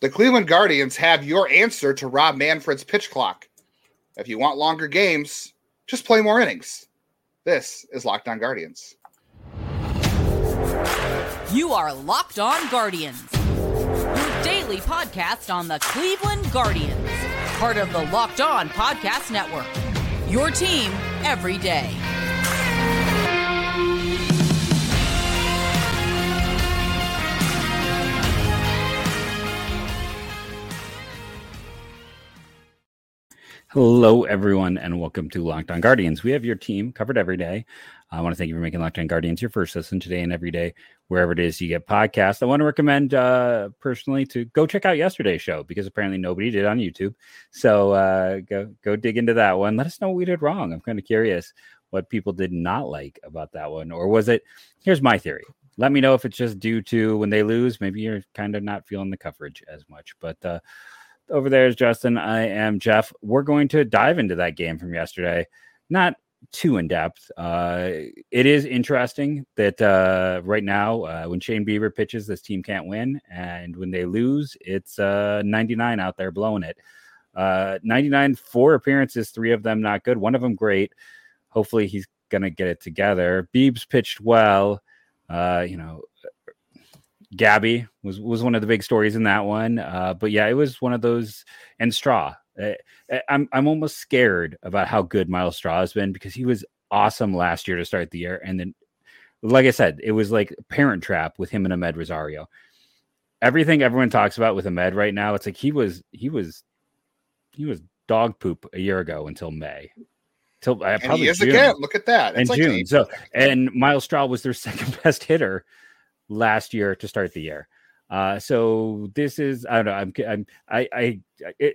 The Cleveland Guardians have your answer to Rob Manfred's pitch clock. If you want longer games, just play more innings. This is Locked On Guardians. You are Locked On Guardians, your daily podcast on the Cleveland Guardians, part of the Locked On Podcast Network. Your team every day. Hello, everyone, and welcome to Locked On Guardians. We have your team covered every day. I want to thank you for making Locked On Guardians your first listen today and every day, wherever it is you get podcasts. I want to recommend uh, personally to go check out yesterday's show because apparently nobody did on YouTube. So uh, go go dig into that one. Let us know what we did wrong. I'm kind of curious what people did not like about that one, or was it? Here's my theory. Let me know if it's just due to when they lose. Maybe you're kind of not feeling the coverage as much, but. Uh, over there is Justin. I am Jeff. We're going to dive into that game from yesterday. Not too in depth. Uh, it is interesting that uh, right now, uh, when Shane Bieber pitches, this team can't win, and when they lose, it's uh, 99 out there blowing it. Uh, 99 four appearances, three of them not good, one of them great. Hopefully, he's gonna get it together. Beebs pitched well. Uh, you know, Gabby was was one of the big stories in that one. Uh, but yeah, it was one of those. And Straw, uh, I'm I'm almost scared about how good Myles Straw has been because he was awesome last year to start the year, and then, like I said, it was like Parent Trap with him and Amed Rosario. Everything everyone talks about with Amed right now, it's like he was he was he was dog poop a year ago until May. Till uh, probably and June. again. Look at that. In like June. So and Myles Straw was their second best hitter last year to start the year. Uh, so this is I don't know. I'm, I'm I I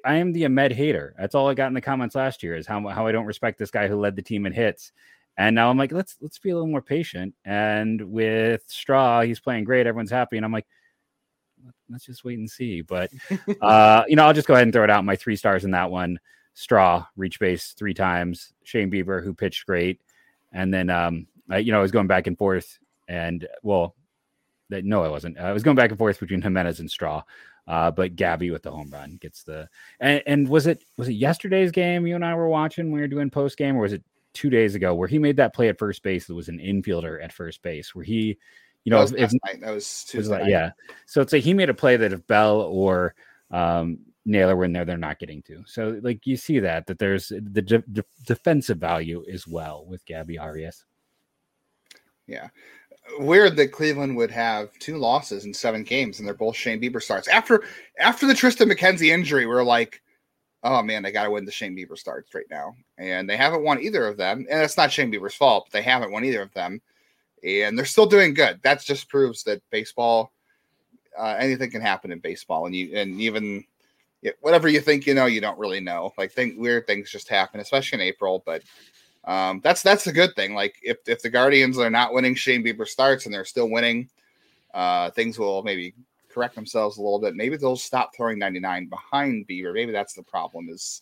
I am the Amed hater. That's all I got in the comments last year is how how I don't respect this guy who led the team in hits. And now I'm like, let's let's be a little more patient. And with Straw, he's playing great. Everyone's happy, and I'm like, let's just wait and see. But uh, you know, I'll just go ahead and throw it out. My three stars in that one: Straw, reach base three times. Shane Bieber, who pitched great, and then um, I, you know, I was going back and forth. And well, that no, I wasn't. I was going back and forth between Giménez and Straw, uh, but Gabby with the home run gets the. And, and, was it was it yesterday's game you and I were watching when we were doing post game, or was it two days ago where he made that play at first base that was an infielder at first base where he, you know, that was, if, if, that was Tuesday. Was yeah. So it's like he made a play that if Bell or um, Naylor were in there, they're not getting to. So like you see that that there's the de- de- defensive value as well with Gabby Arias. Yeah weird that Cleveland would have two losses in seven games, and they're both Shane Bieber starts. After after the Triston McKenzie injury, we're like, oh man, they got to win the Shane Bieber starts right now, and they haven't won either of them. And that's not Shane Bieber's fault, but they haven't won either of them, and they're still doing good. That just proves that baseball, uh, anything can happen in baseball, and you and even whatever you think you know, you don't really know. Like think weird things just happen, especially in April, but um, that's that's a good thing. Like if if the Guardians are not winning, Shane Bieber starts and they're still winning, uh, things will maybe correct themselves a little bit. Maybe they'll stop throwing 99 behind Bieber. Maybe that's the problem. Is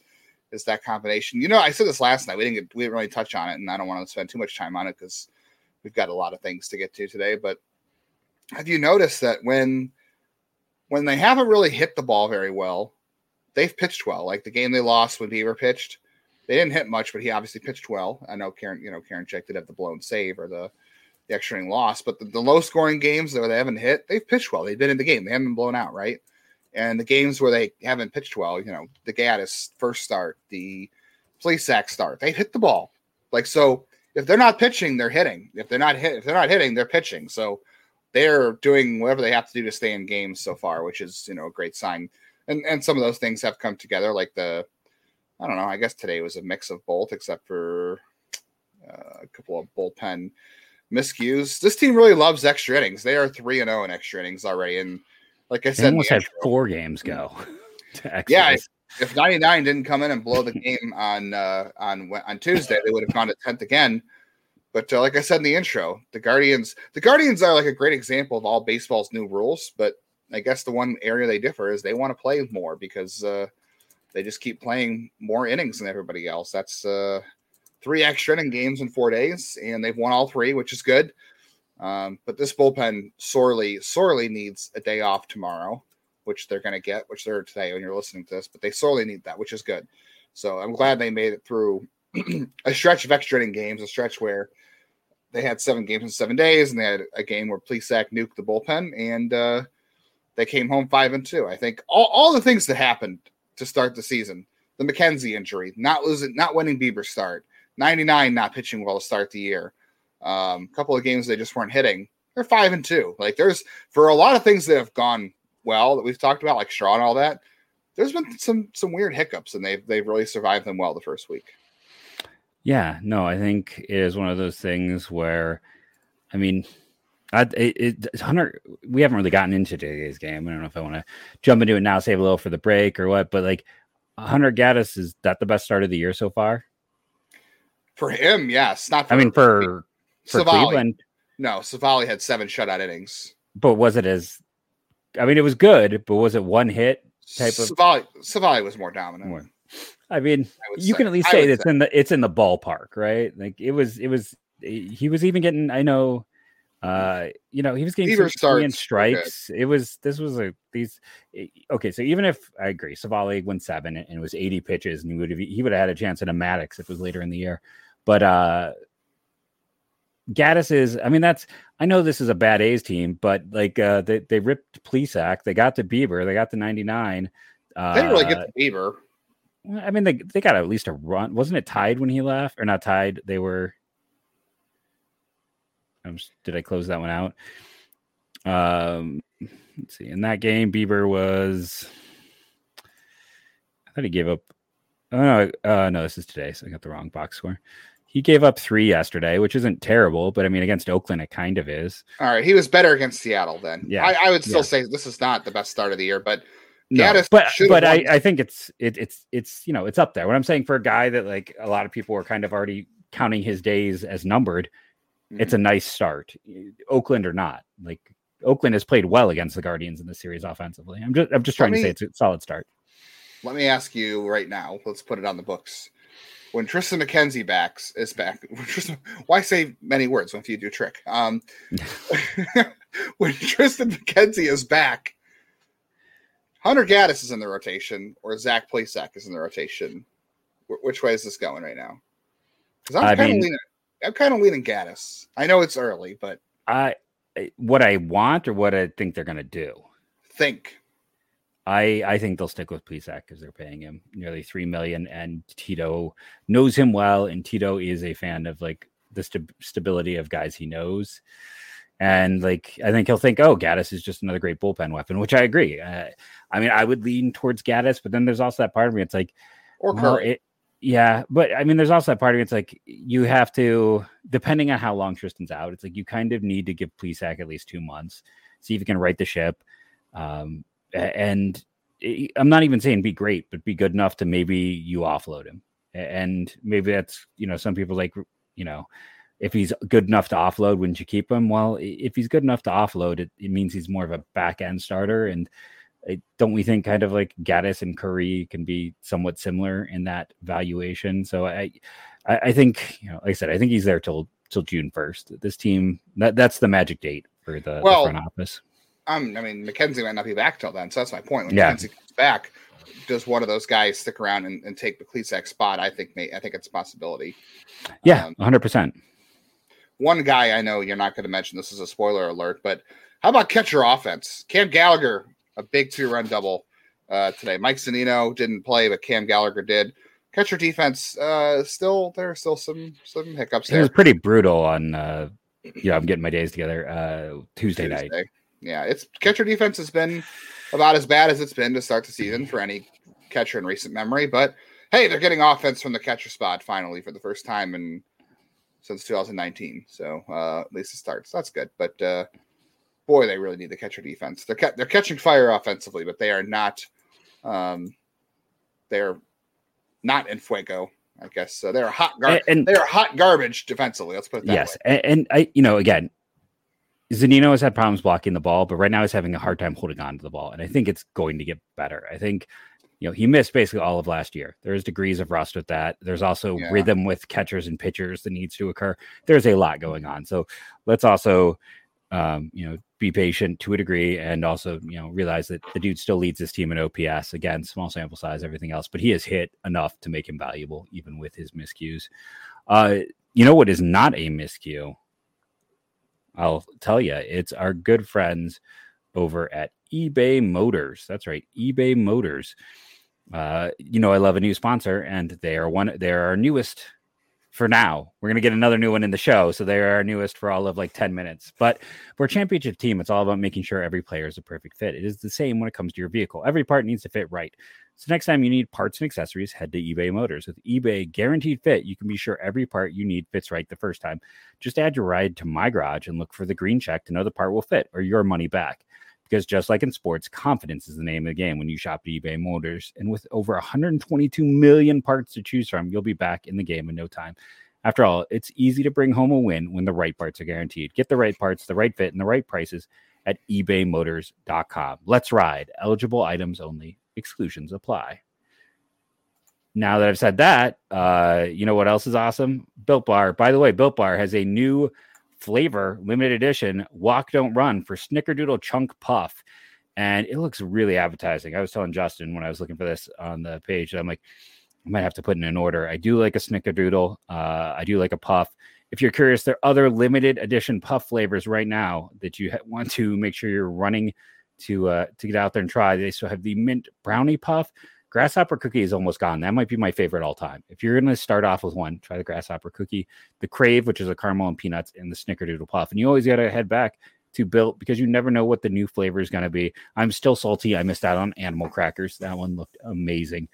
is that combination? You know, I said this last night. We didn't get, we didn't really touch on it, and I don't want to spend too much time on it because we've got a lot of things to get to today. But have you noticed that when when they haven't really hit the ball very well, they've pitched well. Like the game they lost when Bieber pitched, they didn't hit much, but he obviously pitched well. I know Karen, you know, Karinchak did have the blown save or the, the extra inning loss, but the, the low scoring games where they haven't hit, they've pitched well. They've been in the game. They haven't been blown out, right? And the games where they haven't pitched well, you know, the Gaddis first start, the Plesac start, they hit the ball. Like so, if they're not pitching, they're hitting. If they're not hit, if they're not hitting, they're pitching. So they're doing whatever they have to do to stay in games so far, which is you know a great sign. And and some of those things have come together, like the I don't know. I guess today was a mix of both, except for uh, a couple of bullpen miscues. This team really loves extra innings. They are three and zero oh in extra innings already, and like I said, they almost had four games go. yeah, if, if, 99 didn't come in and blow the game on uh, on on Tuesday, they would have gone to tenth again. But uh, like I said in the intro, the Guardians, the Guardians are like a great example of all baseball's new rules. But I guess the one area they differ is they want to play more because uh, they just keep playing more innings than everybody else. That's uh, three extra inning games in four days, and they've won all three, which is good. Um, but this bullpen sorely, sorely needs a day off tomorrow. which they're going to get, which they're today when you're listening to this, but they sorely need that, which is good. So I'm glad they made it through a stretch of extra inning games, a stretch where they had seven games in seven days, and they had a game where Plesac nuked the bullpen, and uh, they came home five and two. I think all, all the things that happened to start the season, the McKenzie injury, not losing, not winning Bieber start, 99 not pitching well to start the year, a um, couple of games they just weren't hitting. They're five and two. Like there's for a lot of things that have gone well that we've talked about, like Straw and all that. There's been some some weird hiccups, and they've they've really survived them well the first week. Yeah, no, I think it is one of those things where, I mean, I, it, it, Hunter, we haven't really gotten into today's game. I don't know if I want to jump into it now, save a little for the break or what, but like Hunter Gaddis, is that the best start of the year so far? For him, yes. Not. For, I mean, for for Civale. Cleveland, no. Civale had seven shutout innings. But was it as? I mean, it was good, but was it one hit type of? Savali, Civale was more dominant. More. I mean, I you say. can at least say it's say. in the it's in the ballpark, right? Like it was, it was. He was even getting. I know. Uh, you know, he was getting some strikes. It was this was a these. Okay, so even if I agree, Civale went seven and it was eighty pitches, and he would have he would have had a chance at a Maddux if it was later in the year. But uh Gaddis is, I mean, that's, I know this is a bad A's team, but like uh, they, they ripped Plesac, they got the Bieber, they got the 99. Uh, they didn't really get the Bieber. I mean, they, they got at least a run. Wasn't it tied when he left or not tied? They were, did I close that one out? Um, let's see. In that game, Bieber was, I thought he gave up. Oh, no, uh, no, this is today. So I got the wrong box score. He gave up three yesterday, which isn't terrible, but I mean, against Oakland, it kind of is. All right, he was better against Seattle then. Yeah, I, I would still yeah. say this is not the best start of the year, but no, but but I, I think it's it, it's it's you know it's up there. What I'm saying for a guy that like a lot of people are kind of already counting his days as numbered, mm-hmm. it's a nice start. Oakland or not, like Oakland has played well against the Guardians in the series offensively. I'm just I'm just trying me, to say it's a solid start. Let me ask you right now. Let's put it on the books when Triston McKenzie backs is back. Triston, why say many words when you do a trick? Um, when Triston McKenzie is back, Hunter Gaddis is in the rotation, or Zach Plesac is in the rotation. Wh- which way is this going right now? Because I'm kind of leaning. I'm kind of leaning Gaddis. I know it's early, but I what I want or what I think they're going to do. Think I I think they'll stick with Plesac because they're paying him nearly three million, and Tito knows him well, and Tito is a fan of like the st- stability of guys he knows, and like I think he'll think, oh, Gaddis is just another great bullpen weapon, which I agree. Uh, I mean, I would lean towards Gaddis, but then there's also that part of me. It's like, or well, it, yeah, but I mean, there's also that part of me. It's like you have to, depending on how long Triston's out, it's like you kind of need to give Plesac at least two months, see if you can right the ship. Um, and I'm not even saying be great, but be good enough to maybe you offload him. And maybe that's, you know, some people like, you know, if he's good enough to offload, wouldn't you keep him? Well, if he's good enough to offload, it, it means he's more of a back end starter. And don't we think kind of like Gaddis and Curry can be somewhat similar in that valuation? So I, I, I think, you know, like I said, I think he's there till till June first. This team that that's the magic date for the, well, the front office. Um, I mean, McKenzie might not be back till then, so that's my point. When yeah. McKenzie comes back, does one of those guys stick around and, and take the Plesac spot? I think may, I think it's a possibility. Yeah, um, hundred percent. One guy I know you're not going to mention. This is a spoiler alert, but how about catcher offense? Cam Gallagher, a big two run double uh, today. Mike Zunino didn't play, but Cam Gallagher did. Catcher defense, uh, still there are still some some hiccups. There. It was pretty brutal on. Uh, yeah, I'm getting my days together. Uh, Tuesday, Tuesday. night yeah, it's catcher defense has been about as bad as it's been to start the season for any catcher in recent memory. But hey, they're getting offense from the catcher spot finally for the first time in since 2019. So uh, at least it starts. That's good. But uh, boy, they really need the catcher defense. They're ca- they're catching fire offensively, but they are not. Um, they're not in fuego. I guess so. They're hot garbage. And, they're hot garbage defensively. Let's put it that yes, way. Yes, and, and I, you know, again, Zunino has had problems blocking the ball, but right now he's having a hard time holding on to the ball. And I think it's going to get better. I think, you know, he missed basically all of last year. There's degrees of rust with that. There's also yeah. rhythm with catchers and pitchers that needs to occur. There's a lot going on. So let's also um, you know, be patient to a degree, and also you know realize that the dude still leads his team in OPS. Again, small sample size, everything else, but he has hit enough to make him valuable, even with his miscues. Uh, you know what is not a miscue? I'll tell you, it's our good friends over at eBay Motors. That's right, eBay Motors. Uh, you know, I love a new sponsor, and they are one. They are our newest for now. We're going to get another new one in the show. So they're our newest for all of like 10 minutes. But for a championship team, it's all about making sure every player is a perfect fit. It is the same when it comes to your vehicle. Every part needs to fit right. So next time you need parts and accessories, head to eBay Motors. With eBay Guaranteed Fit, you can be sure every part you need fits right the first time. Just add your ride to My Garage and look for the green check to know the part will fit or your money back. Because just like in sports, confidence is the name of the game when you shop at eBay Motors. And with over 122 million parts to choose from, you'll be back in the game in no time. After all, it's easy to bring home a win when the right parts are guaranteed. Get the right parts, the right fit, and the right prices at ebaymotors.com. Let's ride. Eligible items only, exclusions apply. Now that I've said that, uh, you know what else is awesome? Built Bar. By the way, Built Bar has a new flavor, limited edition, walk don't run for Snickerdoodle Chunk Puff. And it looks really appetizing. I was telling Justin when I was looking for this on the page, I'm like, I might have to put in an order. I do like a Snickerdoodle. Uh, I do like a puff. If you're curious, there are other limited edition puff flavors right now that you want to make sure you're running to uh, to get out there and try. They still have the mint brownie puff. Grasshopper cookie is almost gone. That might be my favorite all time. If you're going to start off with one, try the grasshopper cookie, the crave, which is a caramel and peanuts, and the snickerdoodle puff. And you always got to head back to built because you never know what the new flavor is going to be. I'm still salty. I missed out on animal crackers. That one looked amazing.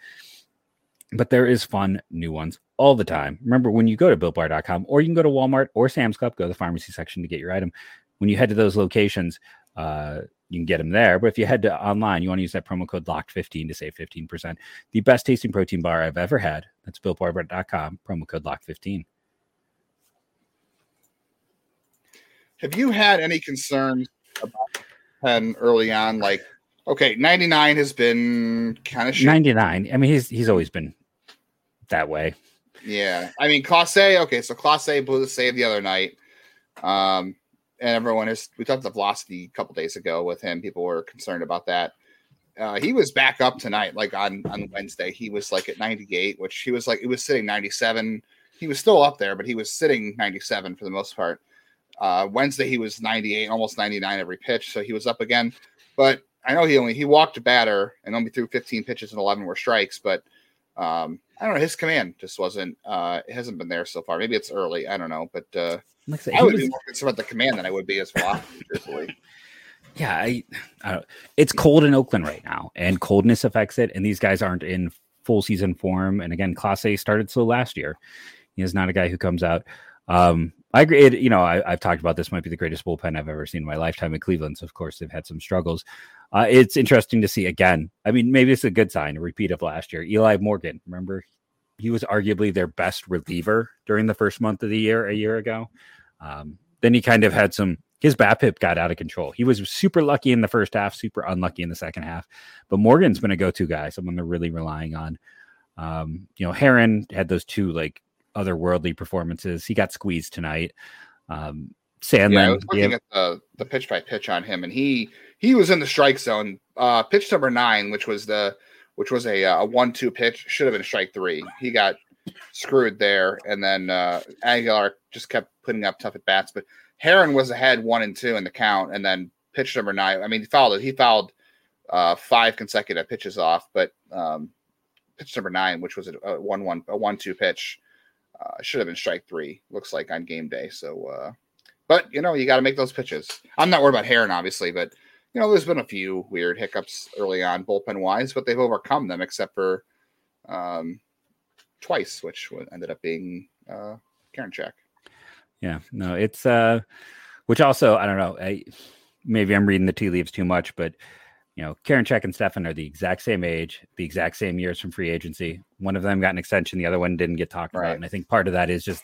But there is fun new ones all the time. Remember when you go to builtbar.com or you can go to Walmart or Sam's Club, go to the pharmacy section to get your item. When you head to those locations, uh, you can get them there. But if you head to online, you want to use that promo code locked15 to save 15%. The best tasting protein bar I've ever had. That's builtbar.com, promo code locked15. Have you had any concerns about pen early on? Like, okay, 99 has been kind of shit. 99. I mean, he's he's always been that way. Yeah. I mean, Clase, okay, so Clase blew the save the other night. Um, and everyone is we talked the velocity a couple days ago with him. People were concerned about that. Uh, he was back up tonight, like on on Wednesday. He was like at 98, which he was like he was sitting 97. He was still up there, but he was sitting 97 for the most part. Uh, Wednesday he was 98, almost 99 every pitch, so he was up again. But I know he only he walked a batter and only threw 15 pitches and 11 were strikes. But um, I don't know. His command just wasn't. Uh, it hasn't been there so far. Maybe it's early. I don't know. But uh, like I, said, I would was, be more concerned about the command than I would be as velocity. Yeah, I, I don't, it's cold in Oakland right now, and coldness affects it. And these guys aren't in full season form. And again, Clase started slow last year. He is not a guy who comes out. Um, I agree. It, you know, I, have talked about this might be the greatest bullpen I've ever seen in my lifetime in Cleveland. So of course, they've had some struggles. Uh, it's interesting to see again. I mean, maybe it's a good sign, a repeat of last year. Eli Morgan, remember, he was arguably their best reliever during the first month of the year a year ago. Um, then he kind of had some. His BABIP got out of control. He was super lucky in the first half, super unlucky in the second half. But Morgan's been a go-to guy, someone they're really relying on. Um, you know, Herrin had those two like otherworldly performances. He got squeezed tonight. Um, Sandlin. Yeah, I was looking at the, the pitch by pitch on him, and he he was in the strike zone. Uh, pitch number nine, which was the which was a, a one two pitch, should have been strike three. He got screwed there, and then uh, Aguilar just kept putting up tough at bats. But Herrin was ahead one and two in the count, and then pitch number nine. I mean, he fouled it. He fouled uh, five consecutive pitches off, but um, pitch number nine, which was a, a one one a one two pitch, uh, should have been strike three. Looks like on game day. So, uh, but you know, you got to make those pitches. I'm not worried about Herrin, obviously, but you know, there's been a few weird hiccups early on bullpen wise, but they've overcome them except for um, twice, which ended up being uh, Karinchak. Yeah, no, it's uh, which also I don't know. I, maybe I'm reading the tea leaves too much, but you know, Karinchak and Stephan are the exact same age, the exact same years from free agency. One of them got an extension, the other one didn't get talked right. about. And I think part of that is just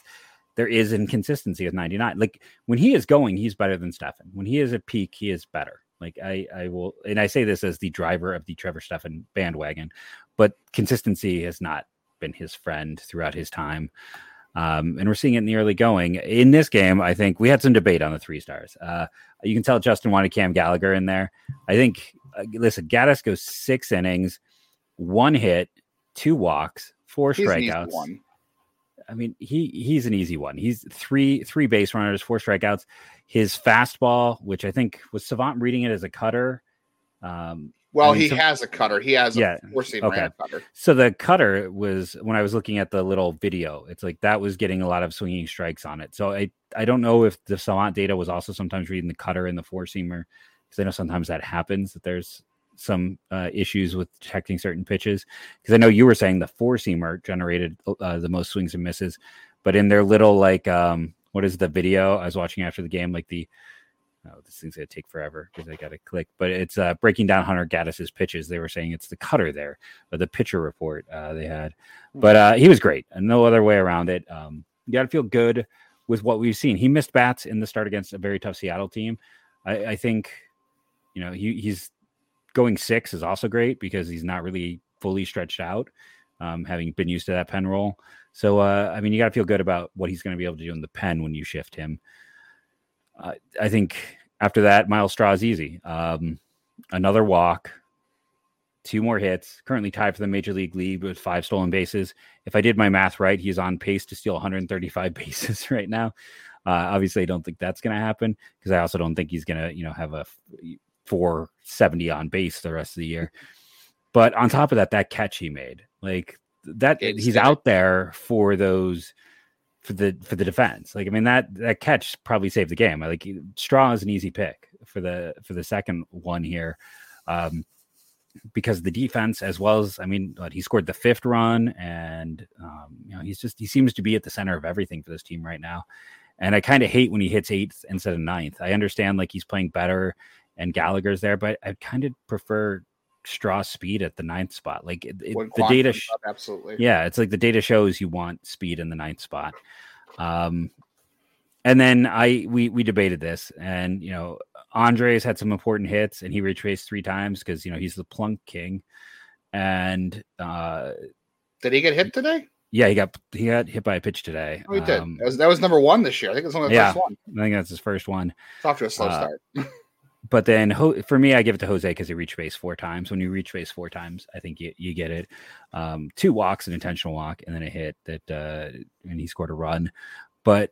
there is inconsistency with 99. Like when he is going, he's better than Stephan. When he is at peak, he is better. Like I, I will, and I say this as the driver of the Trevor Stephan bandwagon, but consistency has not been his friend throughout his time. Um, and we're seeing it in the early going. In this game, I think we had some debate on the three stars. Uh, you can tell Justin wanted Cam Gallagher in there. I think, uh, listen, Gaddis goes six innings, one hit, two walks, four strikeouts. one. I mean, he he's an easy one. He's three three base runners, four strikeouts. His fastball, which I think was Savant reading it as a cutter. Um, Well, I mean, he some- has a cutter. He has Yeah, a four seamer okay. cutter. so the cutter was when I was looking at the little video. It's like that was getting a lot of swinging strikes on it. So I I don't know if the Savant data was also sometimes reading the cutter and the four seamer because I know sometimes that happens that there's some uh, issues with detecting certain pitches. Because I know you were saying the four seamer generated uh, the most swings and misses, but in their little like um what is the video I was watching after the game like the Oh, this thing's gonna take forever because I gotta click. But it's uh, breaking down Hunter Gaddis's pitches. They were saying it's the cutter there, or the pitcher report uh, they had. But uh, he was great, and no other way around it. Um, you gotta feel good with what we've seen. He missed bats in the start against a very tough Seattle team. I, I think, you know, he, he's going six is also great because he's not really fully stretched out, um, having been used to that pen roll. So, uh, I mean, you got to feel good about what he's going to be able to do in the pen when you shift him. Uh, I think after that, Myles Straw is easy. Um, another walk, two more hits, currently tied for the major league lead with five stolen bases. If I did my math right, he's on pace to steal 135 bases right now. Uh, obviously, I don't think that's going to happen because I also don't think he's going to, you know, have a f- 470 on base the rest of the year. But on top of that, that catch he made, like that, It's he's that- out there for those for the for the defense. Like I mean that that catch probably saved the game. Like Straw is an easy pick for the for the second one here. Um because the defense as well as I mean he scored the fifth run and um you know he's just he seems to be at the center of everything for this team right now. And I kind of hate when he hits eighth instead of ninth. I understand like he's playing better and Gallagher's there, but I kind of prefer Straw speed at the ninth spot. Like it, it- the data sh- up, absolutely. yeah, it's like the data shows you want speed in the ninth spot. Um, and then I we we debated this, and you know, Andres had some important hits, and he retraced three times because you know he's the plunk king, and uh, Did he get hit today? yeah, he got he got hit by a pitch today. Oh, he did. Um, That was, that was number one this year. I think it's only the Yeah. first one. I think that's his first one. It's off to a slow Uh, start. but then Ho- for me, I give it to Jose because he reached base four times. When you reach base four times, I think you, you get it. Um, two walks, an intentional walk, and then a hit that, uh, and he scored a run. But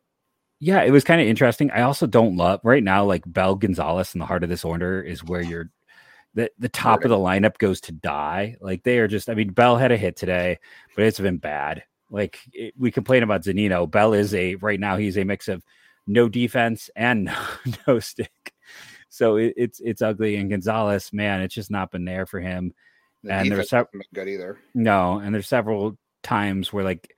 yeah, it was kind of interesting. I also don't love right now, like Bell Gonzalez in the heart of this order is where you're. The, the top of the lineup goes to die. Like they are just, I mean, Bell had a hit today, but it's been bad. Like it, we complain about Zunino. Bell is a, right now, he's a mix of no defense and no, no stick. So it, it's it's ugly. And Gonzalez, man, it's just not been there for him. The and there defense was sev- hasn't been good either. No, and there's several times where like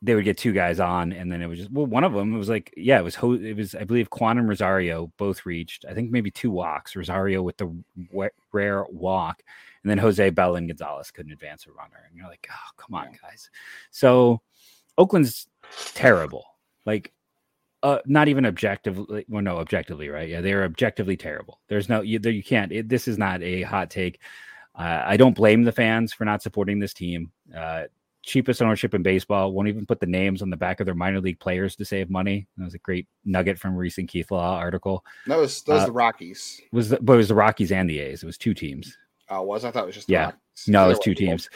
they would get two guys on, and then it was just well, one of them it was like yeah, it was Ho- it was I believe Kwan and Rosario both reached. I think maybe two walks. Rosario with the wa- rare walk, and then Jose Bell and Gonzalez couldn't advance a runner, and you're like, oh come on, guys. So Oakland's terrible. Like uh, not even objectively. Well, no, objectively, right? Yeah, they're objectively terrible. There's no, you, there, you can't. It, this is not a hot take. Uh, I don't blame the fans for not supporting this team. Uh, cheapest ownership in baseball won't even put the names on the back of their minor league players to save money. That was a great nugget from a recent Keith Law article. That was that was Uh, the Rockies. Was the, but it was the Rockies and the A's. It was two teams. Oh, was I thought it was just the Yeah. Rockies. No, it was two teams.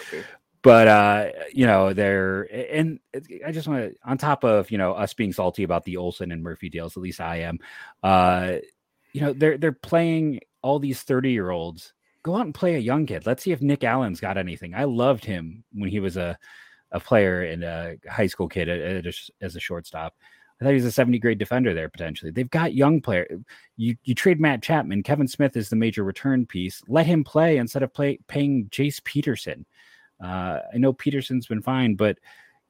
But uh you know they're and i just want to on top of you know us being salty about the olson and murphy deals at least i am uh you know they're they're playing all these 30 year olds go out and play a young kid let's see if nick allen's got anything i loved him when he was a a player and a high school kid as a shortstop I thought he was a 70 grade defender there potentially. They've got young player. You you trade Matt Chapman. Kevin Smith is the major return piece. Let him play instead of play paying Jace Peterson. Uh, I know Peterson's been fine, but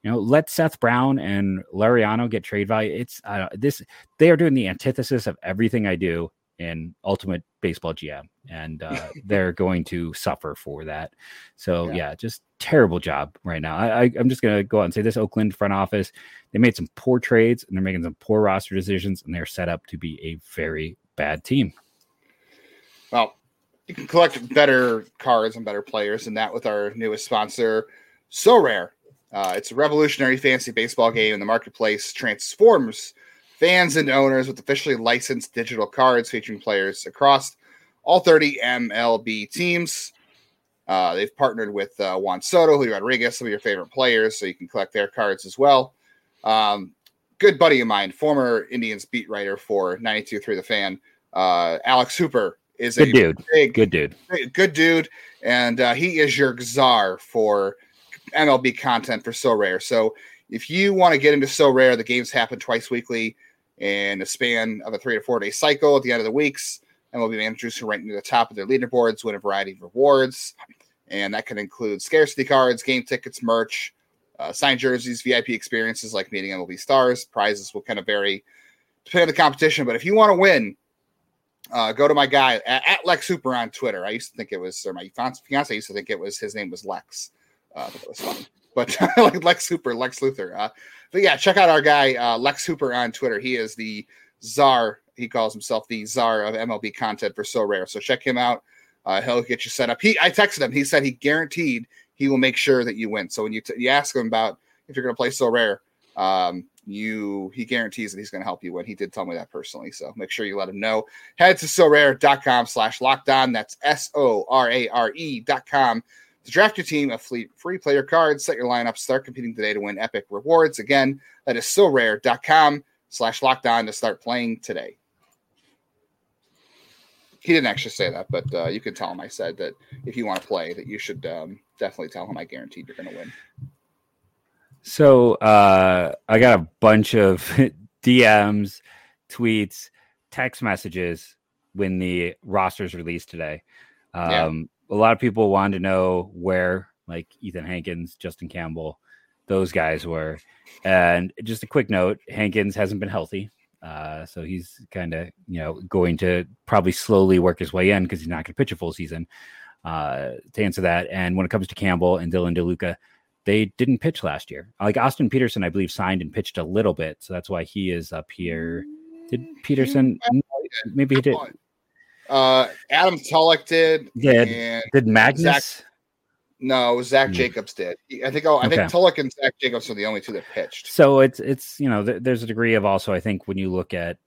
you know, let Seth Brown and Laureano get trade value. It's uh, this they are doing the antithesis of everything I do in Ultimate Baseball GM, and uh, they're going to suffer for that. So Yeah. yeah. just terrible job right now. I, I I'm just gonna go out and say this Oakland front office they made some poor trades and they're making some poor roster decisions, and they're set up to be a very bad team. Well, you can collect better cards and better players than that with our newest sponsor, Sorare. Uh, it's a revolutionary fantasy baseball game, and the marketplace transforms fans and owners with officially licensed digital cards featuring players across all 30 MLB teams. Uh, they've partnered with uh, Juan Soto, Julio Rodriguez, some of your favorite players, so you can collect their cards as well. Um, good buddy of mine, former Indians beat writer for 92.3 The Fan, uh, Alex Hooper, is good a dude. big, Good dude. good dude, and uh, he is your czar for MLB content for Sorare. So if you want to get into Sorare, the games happen twice weekly in a span of a three to four day cycle. At the end of the weeks, MLB managers who rank near the top of their leaderboards win a variety of rewards, and that can include scarcity cards, game tickets, merch, uh, signed jerseys, VIP experiences like meeting MLB stars. Prizes will kind of vary depending on the competition, but if you want to win, uh, go to my guy at, at Lex Hooper on Twitter. I used to think it was, or my fiance used to think it was his name was Lex. Uh, that was funny, but like Lex Hooper, Lex Luthor. Uh, but yeah, check out our guy uh, Lex Hooper on Twitter. He is the czar. He calls himself the czar of MLB content for Sorare. So check him out. Uh, he'll get you set up. He, I texted him. He said he guaranteed he will make sure that you win. So when you t- you ask him about if you're going to play Sorare, um, you he guarantees that he's going to help you win. He did tell me that personally. So make sure you let him know. Head to sorare.com slash lockdown. That's S O R A R E dot com to draft your team of free, free player cards, set your lineup, start competing today to win epic rewards. Again, that is sorare.com slash lockdown to start playing today. He didn't actually say that, but uh, you can tell him I said that if you want to play, that you should um, definitely tell him I guaranteed you're going to win. So uh, I got a bunch of DMs, tweets, text messages when the rosters released today. Um, Yeah. A lot of people wanted to know where, like Ethan Hankins, Justin Campbell, those guys were. And just a quick note: Hankins hasn't been healthy, uh, so he's kind of you know going to probably slowly work his way in because he's not going to pitch a full season. Uh, to answer that, and when it comes to Campbell and Dylan DeLuca, they didn't pitch last year. Like Austin Peterson, I believe, signed and pitched a little bit, so that's why he is up here. Did Peterson? Maybe he did. Uh, Adam Tulloch did. Did did Magnus? no, Zach Hmm. Jacobs did. I think. Oh, I Okay. think Tulloch and Zach Jacobs are the only two that pitched. So it's it's you know th- there's a degree of also I think when you look at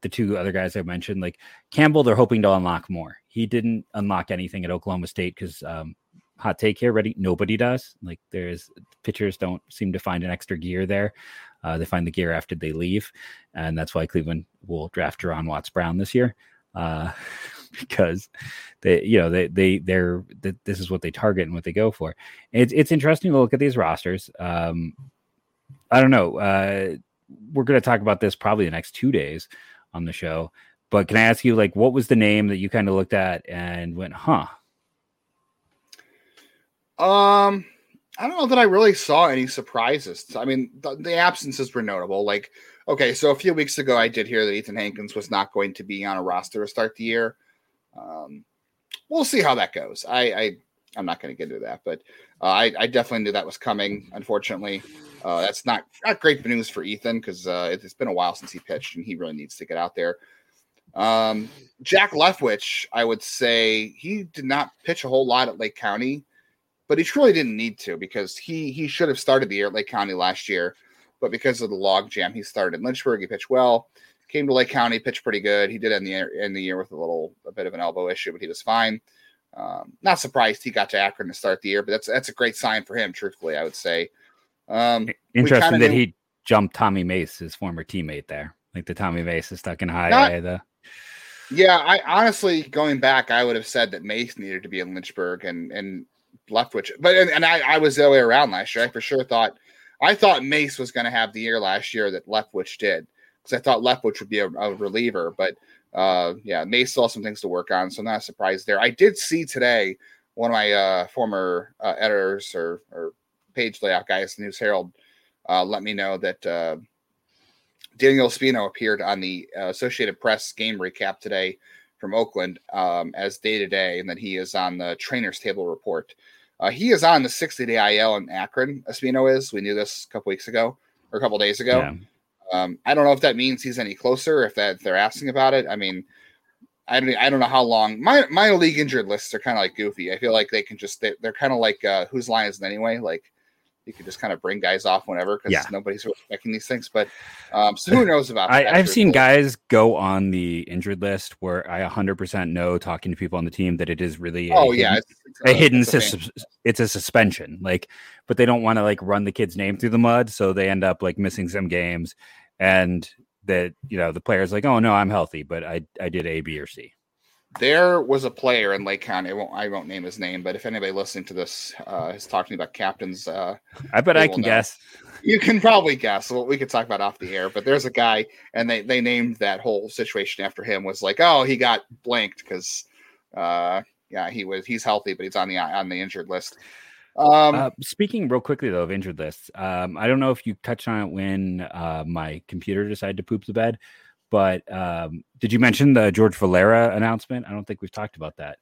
the two other guys I mentioned, like Campbell, they're hoping to unlock more. He didn't unlock anything at Oklahoma State because um, hot take here, ready? Nobody does. Like there's pitchers don't seem to find an extra gear there. Uh, they find the gear after they leave, and that's why Cleveland will draft Juaron Watts-Brown this year. Uh, because they, you know, they they they're th- this is what they target and what they go for. It's it's interesting to look at these rosters. Um, I don't know. Uh, we're going to talk about this probably the next two days on the show. But can I ask you, like, what was the name that you kind of looked at and went, huh? Um, I don't know that I really saw any surprises. I mean, the, the absences were notable. Like, okay, so a few weeks ago, I did hear that Ethan Hankins was not going to be on a roster to start the year. Um, we'll see how that goes. I, I I'm not going to get into that, but uh, I, I definitely knew that was coming. Unfortunately, uh, that's not not great news for Ethan because uh, it, it's been a while since he pitched, and he really needs to get out there. Um, Jack Leftwich, I would say he did not pitch a whole lot at Lake County, but he truly didn't need to because he he should have started the year at Lake County last year, but because of the log jam, he started in Lynchburg. He pitched well. Came to Lake County, pitched pretty good. He did end the end the year with a little a bit of an elbow issue, but he was fine. Um, not surprised he got to Akron to start the year, but that's that's a great sign for him. Truthfully, I would say. Um, Interesting that knew- he jumped Tommy Mace, his former teammate there. Like the Tommy Mace is stuck in high Not- A. The Yeah, I honestly going back, I would have said that Mace needed to be in Lynchburg and and Leftwich, but and, and I, I was the other way around last year. I for sure thought I thought Mace was going to have the year last year that Leftwich did because I thought Leftwich would be a, a reliever, but uh, yeah, Mace still has some things to work on, so I'm not surprised there. I did see today one of my uh, former uh, editors or or page layout guys, News Herald, uh, let me know that. Uh, Daniel Espino appeared on the uh, Associated Press game recap today from Oakland um, as day to day, and that he is on the trainers table report. Uh, he is on the 60 day IL in Akron. Espino is. We knew this a couple weeks ago or a couple days ago. yeah. Um, I don't know if that means he's any closer. If that if they're asking about it, I mean, I don't. I don't know how long. My minor league injured lists are kind of like goofy. I feel like they can just they, they're kind of like uh, whose line is it anyway? Like you could just kind of bring guys off whenever because Yeah. nobody's respecting these things. But um, so who knows about? I, that, I've seen guys go on the injured list where I 100% know, talking to people on the team, that it is really a Oh hidden- yeah, it's, it's a hidden it's a sus- it's a suspension like but they don't want to like run the kid's name through the mud so they end up like missing some games and that you know the player's like oh no i'm healthy but i i did a b or c There was a player in Lake County. I won't, I won't name his name, but if anybody listening to this uh, is talking about captains, uh, i bet i can know. guess you can probably guess. Well, we could talk about off the air, but there's a guy, and they they named that whole situation after him. Was like, oh, he got blanked because, uh, yeah, he was he's healthy, but he's on the on the injured list. Um, uh, speaking real quickly though of injured lists um i don't know if you touched on it when uh my computer decided to poop the bed but um did you mention the george valera announcement i don't think we've talked about that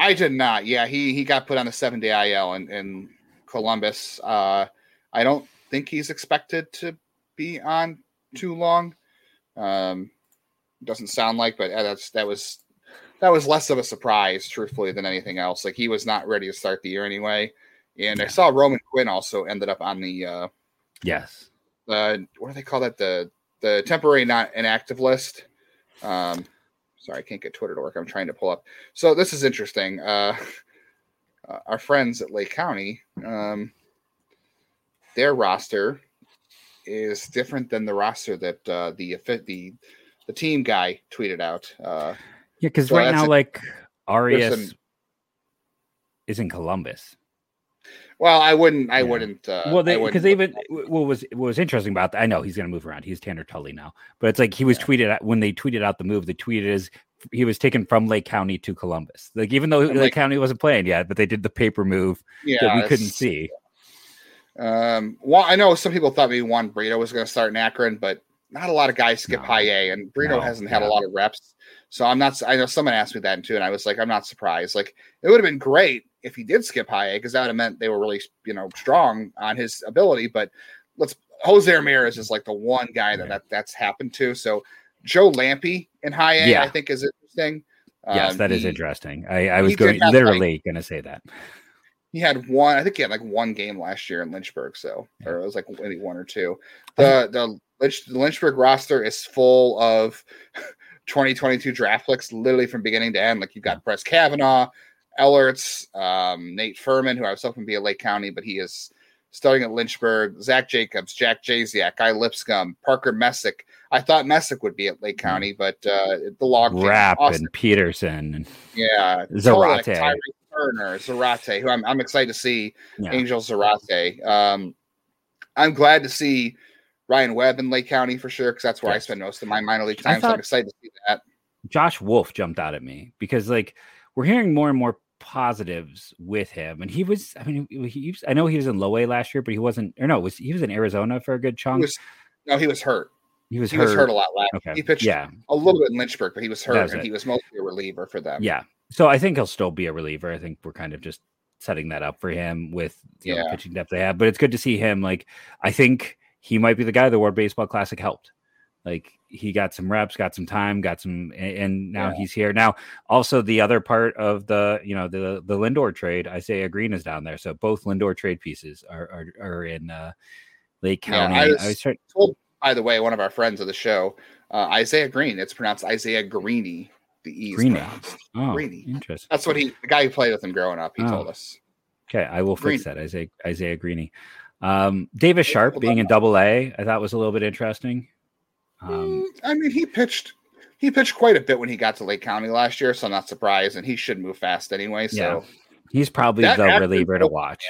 I did not. Yeah, he he got put on a seven day IL in, in Columbus. Uh, I don't think he's expected to be on too long. Um, doesn't sound like, but uh, that's that was that was less of a surprise, truthfully, than anything else. Like he was not ready to start the year anyway. And I saw Roman Quinn also ended up on the uh, yes the what do they call that the the temporary not inactive list. Um, sorry, I can't get Twitter to work. I'm trying to pull up. So this is interesting. Uh, uh, our friends at Lake County, um, their roster is different than the roster that uh, the the the team guy tweeted out. Uh, yeah because So right now a- like arias some- is in columbus well, I wouldn't. I Yeah. wouldn't. Uh, well, I they wouldn't because even what was what was interesting about that. I know he's going to move around. He's Tanner Tully now, but it's like he was Yeah. tweeted at, when they tweeted out the move. The tweet is he was taken from Lake County to Columbus. Like even though Lake like- County wasn't playing yet, but they did the paper move yeah, that we couldn't see. Um, well, I know some people thought maybe Juan Brito was going to start in Akron, but not a lot of guys skip No. high A, and Brito No, hasn't had yeah. a lot of reps. So I'm not. I know someone asked me that too, and I was like, I'm not surprised. Like it would have been great if he did skip high A because that would have meant they were really, you know, strong on his ability. But let's Jose Ramirez is like the one guy that, Right. that that's happened to. So Joe Lampe in high A, Yeah. I think is interesting. yes, Um, that is he- interesting. I, I was going literally going to say that. He had one i think he had like one game last year in lynchburg so or it was like maybe one or two. The the, Lynch, the lynchburg roster is full of 2022 draft picks literally from beginning to end. Like you've got Brett Kavanaugh Ellerts um, Nate Furman who I was hoping to be at Lake County but he is starting at Lynchburg Zach Jacobs Jack Jasiak Guy Lipscomb Parker Messick. I thought Messick would be at Lake County but uh, the log Rap and Peterson. Yeah, Zarate. Tolek, Tyree Turner, Zarate, who I'm, I'm excited to see. yeah. Angel Zarate. Um, I'm glad to see Ryan Webb in Lake County for sure because that's where I spend most of my minor league time. so I'm excited to see that. Josh Wolf jumped out at me because like we're hearing more and more positives with him, and he was. I mean, he, he I know he was in low A last year, but he wasn't. Or no, was he was in Arizona for a good He chunk? was, no, he was hurt. he was He hurt. was hurt a lot last. Okay. He pitched yeah, a little bit in Lynchburg, but he was hurt, was and it. he was mostly a reliever for them. yeah. So I think he'll still be a reliever. I think we're kind of just setting that up for him with you know, Yeah. pitching depth they have. But it's good to see him. Like I think he might be the guy the World Baseball Classic helped. Like he got some reps, got some time, got some, and, now Yeah. he's here. Now, also the other part of the, you know, the the Lindor trade, Isaiah Green is down there. So both Lindor trade pieces are are, are in uh, Lake County. I I was- was trying- Told by the way, one of our friends of the show, uh, Isaiah Green. It's pronounced Isaiah Greeny. The E is Greeny. pronounced. oh, Greeny. interesting. That's what he, the guy who played with him growing up, he Oh. told us. Okay, I will fix Green. that. Isaiah Isaiah Greeny. Um, Davis Sharpe being in Double A, I thought was a little bit interesting. Um, Mm, I mean, he pitched he pitched quite a bit when he got to Lake County last year, so I'm not surprised, and he should move fast anyway. So he's probably That the Akron reliever to watch.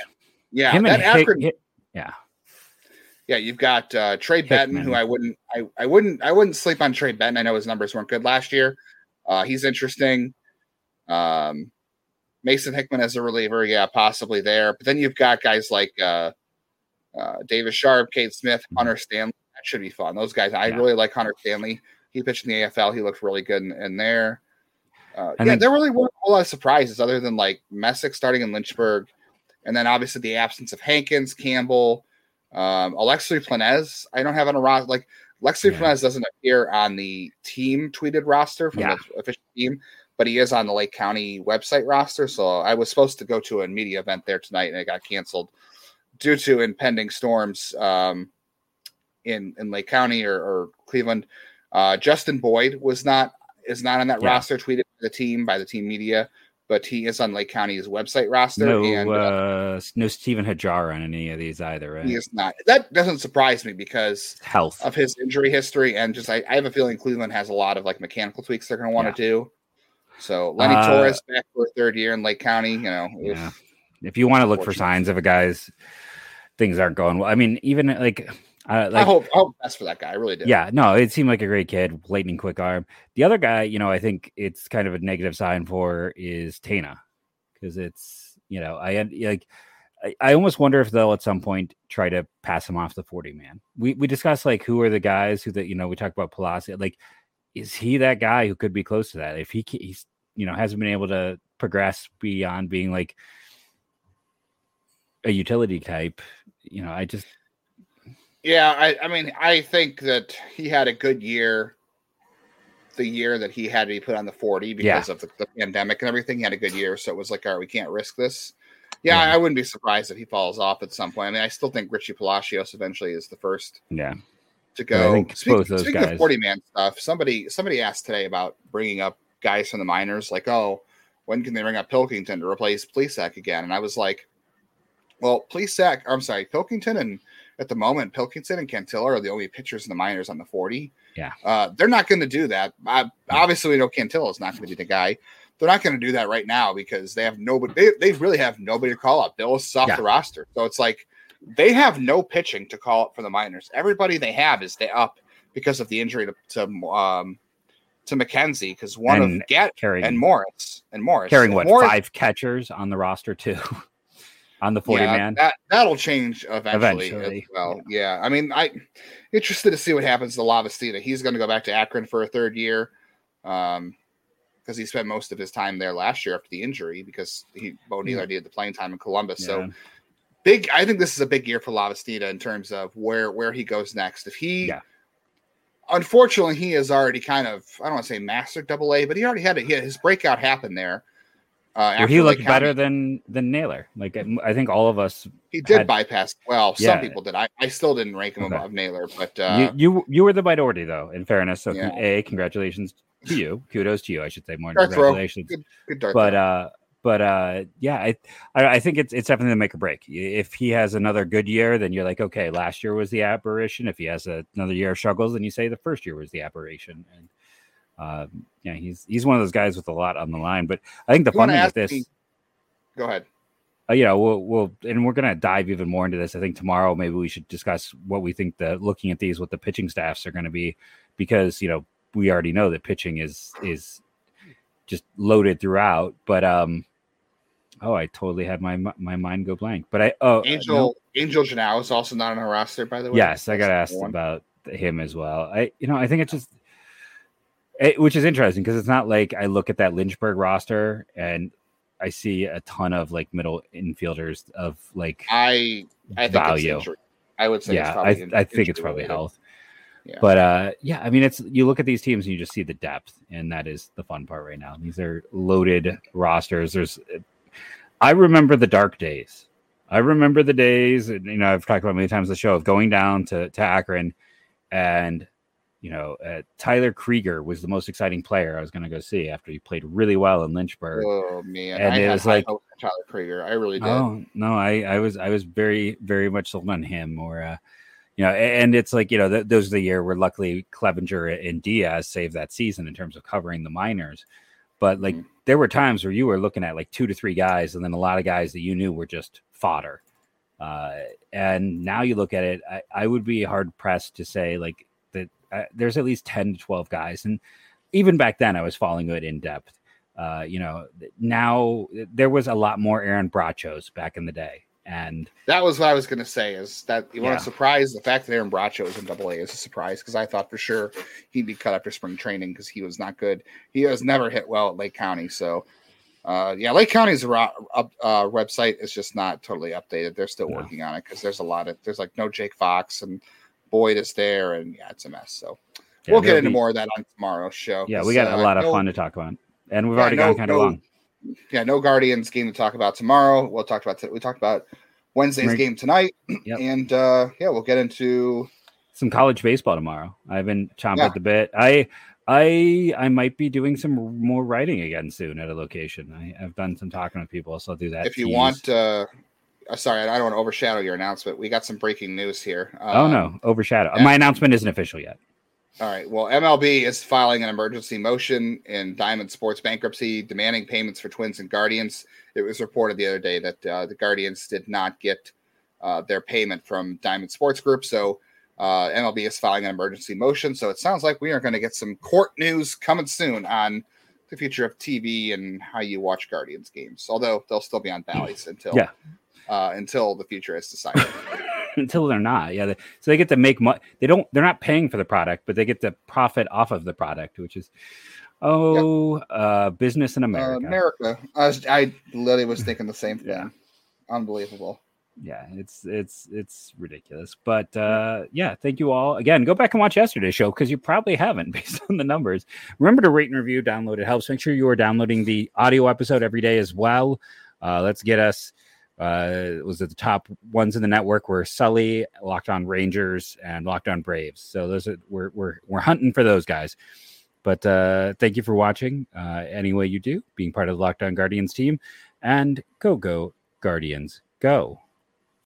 yeah, Him that Akron, yeah, yeah, you've got uh, Trey Benton, who I wouldn't I, I wouldn't I wouldn't sleep on Trey Benton. I know his numbers weren't good last year. Uh, he's interesting. Um, Mason Hickman as a reliever, yeah, possibly there. But then you've got guys like uh, uh, Davis Sharpe, Cade Smith, Mhm. Hunter Stanley. That should be fun. Those guys, I Yeah. really like Hunter Stanley. He pitched in the AFL. He looked really good in, in there. Uh, yeah, there really weren't a whole lot of surprises other than like Messick starting in Lynchburg, and then obviously the absence of Hankins, Campbell, um, Alexi Planez. I don't have on a roster like Alexi Yeah. Planez doesn't appear on the team tweeted roster from Yeah. the official team, but he is on the Lake County website roster. So I was supposed to go to a media event there tonight, and it got canceled. due to impending storms um, in in Lake County or, or Cleveland. Uh, Justin Boyd was not is not on that Yeah. roster tweeted by the team by the team media, but he is on Lake County's website roster. No, and uh, uh, no Steven Hajjar on any of these either, right? he is not. That doesn't surprise me because Health. of his injury history and just I, I have a feeling Cleveland has a lot of like mechanical tweaks they're going to want to do. So Lenny Uh, Torres back for a third year in Lake County, you know. if- Yeah. If you want to look for signs of a guy's things aren't going well, I mean, even like, uh, I hope I hope best for that guy. I really do. Yeah, no, it seemed like a great kid, lightning quick arm. The other guy, you know, I think it's kind of a negative sign for is Tena because it's, you know, I had like, I, I almost wonder if they'll at some point try to pass him off the 40 man. We we discussed like who are the guys who that, you know, we talked about Palacio. Like, is he that guy who could be close to that? If he, he's, you know, hasn't been able to progress beyond being like a utility type, you know, I just, Yeah, I, I mean, I think that he had a good year. The year that he had to be put on the 40 because of the, the pandemic and everything, he had a good year. So it was like, all right, we can't risk this. Yeah, Yeah. I wouldn't be surprised if he falls off at some point. I mean, I still think Richie Palacios eventually is the first yeah. to Yeah, I go. think Speaking, those speaking guys- of 40 man stuff, somebody somebody asked today about bringing up guys from the minors, like, oh, when can they bring up Pilkington to replace Plesac again? And I was like, well, Plesac, I'm sorry, Pilkington and at the moment, Pilkington and Cantillo are the only pitchers in the minors on the 40. Yeah. Uh, they're not going to do that. I, obviously, we know Cantillo is not going to be the guy. They're not going to do that right now because they have nobody. They, they really have nobody to call up. Bill is off Yeah. the roster, so it's like they have no pitching to call up for the minors. Everybody they have is they up because of the injury to to, um, to McKenzie because one And of Get Carrying and Morris and Morris carrying what Morris, five catchers on the roster too on the 40 yeah, man That that'll change eventually, Eventually, as well. Yeah. I mean, I interested to see what happens to Lavastida. He's going to go back to Akron for a third year, um, because he spent most of his time there last year after the injury because he Bo Naylor needed the playing time in Columbus. Yeah. So big. I think this is a big year for Lavastida in terms of where where he goes next. If he Yeah. Unfortunately, he has already kind of I don't want to say mastered double A, but he already had it. He his breakout happened there. Uh, Well, he looked County. better than than Naylor. Like I think all of us. He did had- bypass. Well, Yeah. some people did. I, I still didn't rank him Okay. above Naylor, but uh, you, you you were the minority though. In fairness, so Yeah. a congratulations to you. Kudos to you. I should say more. than Dart throw. Congratulations. good, good. But uh, but uh, yeah, I, I I think it's it's definitely the make or break. If he has another good year, then you're like, okay, last year was the aberration. If he has a, another year of struggles, then you say the first year was the aberration. And uh, yeah, he's he's one of those guys with a lot on the line. But I think the You fun thing with this. me- go ahead. uh, you know, we'll, we'll, and we're going to dive even more into this. I think tomorrow, maybe we should discuss what we think the looking at these, what the pitching staffs are going to be, because, you know, we already know that pitching is, is just loaded throughout. But, um, oh, I totally had my, my mind go blank. But I, oh, Angel no, Angel Genao is also not on our roster, by the way. yes, I got That's asked about him as well. I, you know, I think it's just, it, which is interesting because it's not like I look at that Lynchburg roster and I see a ton of like middle infielders of like I I think value. I would say. it's yeah, probably I, in- I think it's probably related. health. Yeah. But uh, yeah, I mean, it's you look at these teams and you just see the depth, and that is the fun part right now. These are loaded rosters. There's, I remember the dark days. I remember the days, and you know, I've talked about many times the show of going down to to Akron, and you know, uh, Tyler Krieger was the most exciting player I was going to go see after he played really well in Lynchburg. Oh man, And I it had was like- Tyler Krieger. I really did. Oh no, I I was I was very very much sold on him. Or uh, you know, and it's like you know th- those are the year where luckily Clevinger and Diaz saved that season in terms of covering the minors. But like Mhm. there were times where you were looking at like two to three guys, and then a lot of guys that you knew were just fodder. Uh, and now you look at it, I, I would be hard pressed to say like. Uh, there's at least ten to twelve guys, and even back then I was following it in depth. Uh, you know, now there was a lot more Aaron Brachos back in the day, and That was what I was going to say. Is that you Yeah. want to surprise the fact that Aaron Bracho was in Double A is a surprise because I thought for sure he'd be cut after spring training because he was not good. He has never hit well at Lake County. So, uh, yeah, Lake County's ro- uh, website is just not totally updated. They're still No. working on it because there's a lot of there's like no Jake Fox and Boyd is there and yeah, it's a mess. So yeah, we'll get into be- more of that on tomorrow's show. Yeah, we got uh, a lot of no- fun to talk about, and we've Yeah, already no- gone kind of no- long. yeah, no Guardians game to talk about tomorrow. We'll talk about we talked about Wednesday's game tonight, Yep. and uh, yeah, we'll get into some college baseball tomorrow. I've been chomping Yeah. at the bit. I I I might be doing some more writing again soon at a location. I, I've done some talking with people, so I'll do that. if you tease. want. Uh, sorry, I don't want to overshadow your announcement. We got some breaking news here. oh Um, no, overshadow. yeah. My announcement isn't official yet. All right. Well, MLB is filing an emergency motion in Diamond Sports bankruptcy, demanding payments for Twins and Guardians. It was reported the other day that uh, the Guardians did not get uh, their payment from Diamond Sports Group, so uh, MLB is filing an emergency motion. So it sounds like we are going to get some court news coming soon on the future of TV and how you watch Guardians games. Although they'll still be on Bally's until Yeah. Uh, until the future is decided. Until they're not, yeah. They, so they get to make money. They don't. They're not paying for the product, but they get to profit off of the product, which is oh, uh, business in Uh, America. America. I, was, I literally was thinking the same thing. Yeah. Unbelievable. yeah it's it's it's ridiculous but uh yeah thank you all again go back and watch yesterday's show because you probably haven't based on the numbers remember to rate and review download it helps make sure you are downloading the audio episode every day as well uh let's get us uh was at the top ones in the network were sully locked on rangers and locked on braves. So those are we're we're, we're hunting for those guys. But uh thank you for watching uh any way you do being part of the Locked On guardians team and go go guardians go